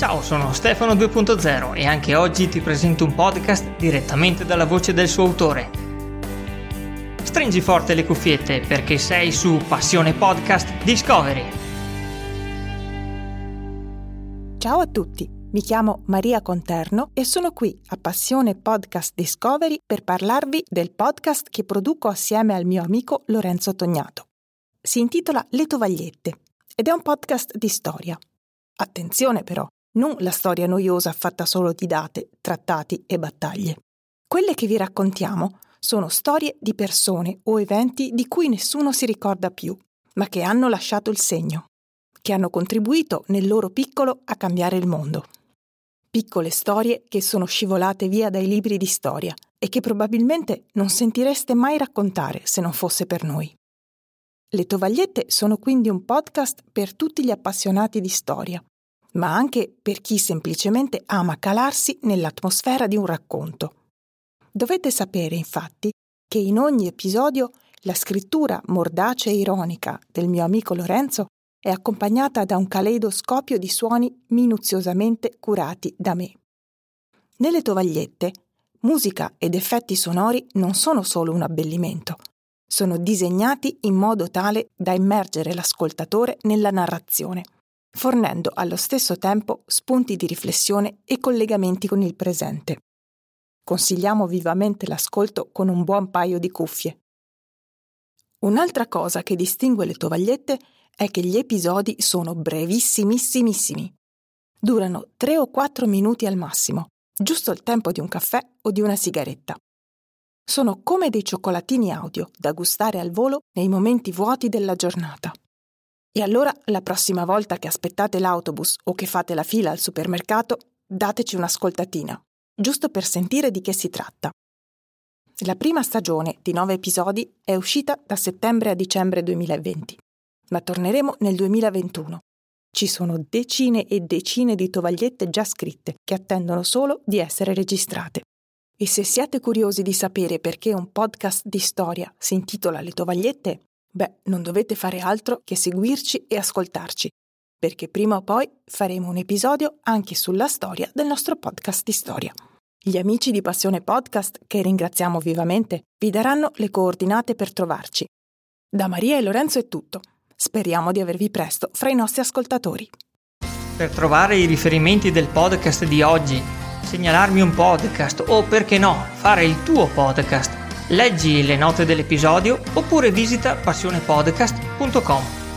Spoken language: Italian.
Ciao, sono Stefano 2.0 e anche oggi ti presento un podcast direttamente dalla voce del suo autore. Stringi forte le cuffiette perché sei su Passione Podcast Discovery. Ciao a tutti, mi chiamo Maria Conterno e sono qui a Passione Podcast Discovery per parlarvi del podcast che produco assieme al mio amico Lorenzo Tognato. Si intitola Le tovagliette ed è un podcast di storia. Attenzione però, non la storia noiosa fatta solo di date, trattati e battaglie. Quelle che vi raccontiamo sono storie di persone o eventi di cui nessuno si ricorda più, ma che hanno lasciato il segno, che hanno contribuito nel loro piccolo a cambiare il mondo. Piccole storie che sono scivolate via dai libri di storia e che probabilmente non sentireste mai raccontare se non fosse per noi. Le tovagliette sono quindi un podcast per tutti gli appassionati di storia, ma anche per chi semplicemente ama calarsi nell'atmosfera di un racconto. Dovete sapere, infatti, che in ogni episodio la scrittura mordace e ironica del mio amico Lorenzo è accompagnata da un caleidoscopio di suoni minuziosamente curati da me. Nelle tovagliette, musica ed effetti sonori non sono solo un abbellimento, sono disegnati in modo tale da immergere l'ascoltatore nella narrazione fornendo allo stesso tempo spunti di riflessione e collegamenti con il presente. Consigliamo vivamente l'ascolto con un buon paio di cuffie. Un'altra cosa che distingue le tovagliette è che gli episodi sono brevissimissimissimi. Durano 3 o 4 minuti al massimo, giusto il tempo di un caffè o di una sigaretta. Sono come dei cioccolatini audio da gustare al volo nei momenti vuoti della giornata. E allora la prossima volta che aspettate l'autobus o che fate la fila al supermercato, dateci un'ascoltatina, giusto per sentire di che si tratta. La prima stagione di nove episodi è uscita da settembre a dicembre 2020, ma torneremo nel 2021. Ci sono decine e decine di tovagliette già scritte che attendono solo di essere registrate. E se siete curiosi di sapere perché un podcast di storia si intitola Le tovagliette, Beh, non dovete fare altro che seguirci e ascoltarci, perché prima o poi faremo un episodio anche sulla storia del nostro podcast di storia. Gli amici di Passione Podcast, che ringraziamo vivamente, vi daranno le coordinate per trovarci. Da Maria e Lorenzo è tutto. Speriamo di avervi presto fra i nostri ascoltatori. Per trovare i riferimenti del podcast di oggi, segnalarmi un podcast o perché no, fare il tuo podcast Leggi le note dell'episodio oppure visita passionepodcast.com.